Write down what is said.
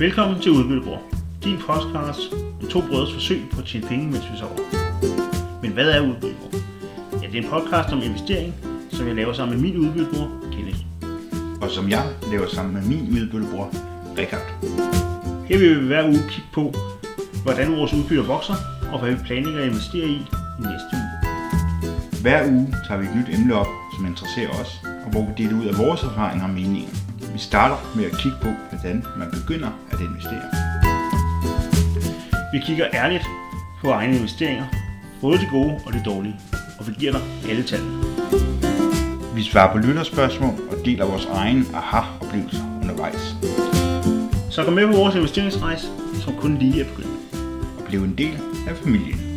Velkommen til Udbyttebror, din podcast med to brødres forsøg på at tjene penge, mens vi sover. Men hvad er Udbyttebror? Ja, det er en podcast om investering, som jeg laver sammen med min udbyttebror, Kenneth. og som jeg laver sammen med min udbyttebror, Richard. Her vil vi hver uge kigge på, hvordan vores udbytter vokser, og hvad vi planlægger at investere i i næste uge. Hver uge tager vi et nyt emne op, som interesserer os, og hvor vi deler ud af vores erfaringer og meninger. Vi starter med at kigge på, hvordan man begynder at investere. Vi kigger ærligt på egne investeringer, både det gode og det dårlige, og vi giver dig alle tallene. Vi svarer på lytterspørgsmål og deler vores egen aha-oplevelser undervejs. Så kom med på vores investeringsrejse, som kun lige er begyndt. Og blive en del af familien.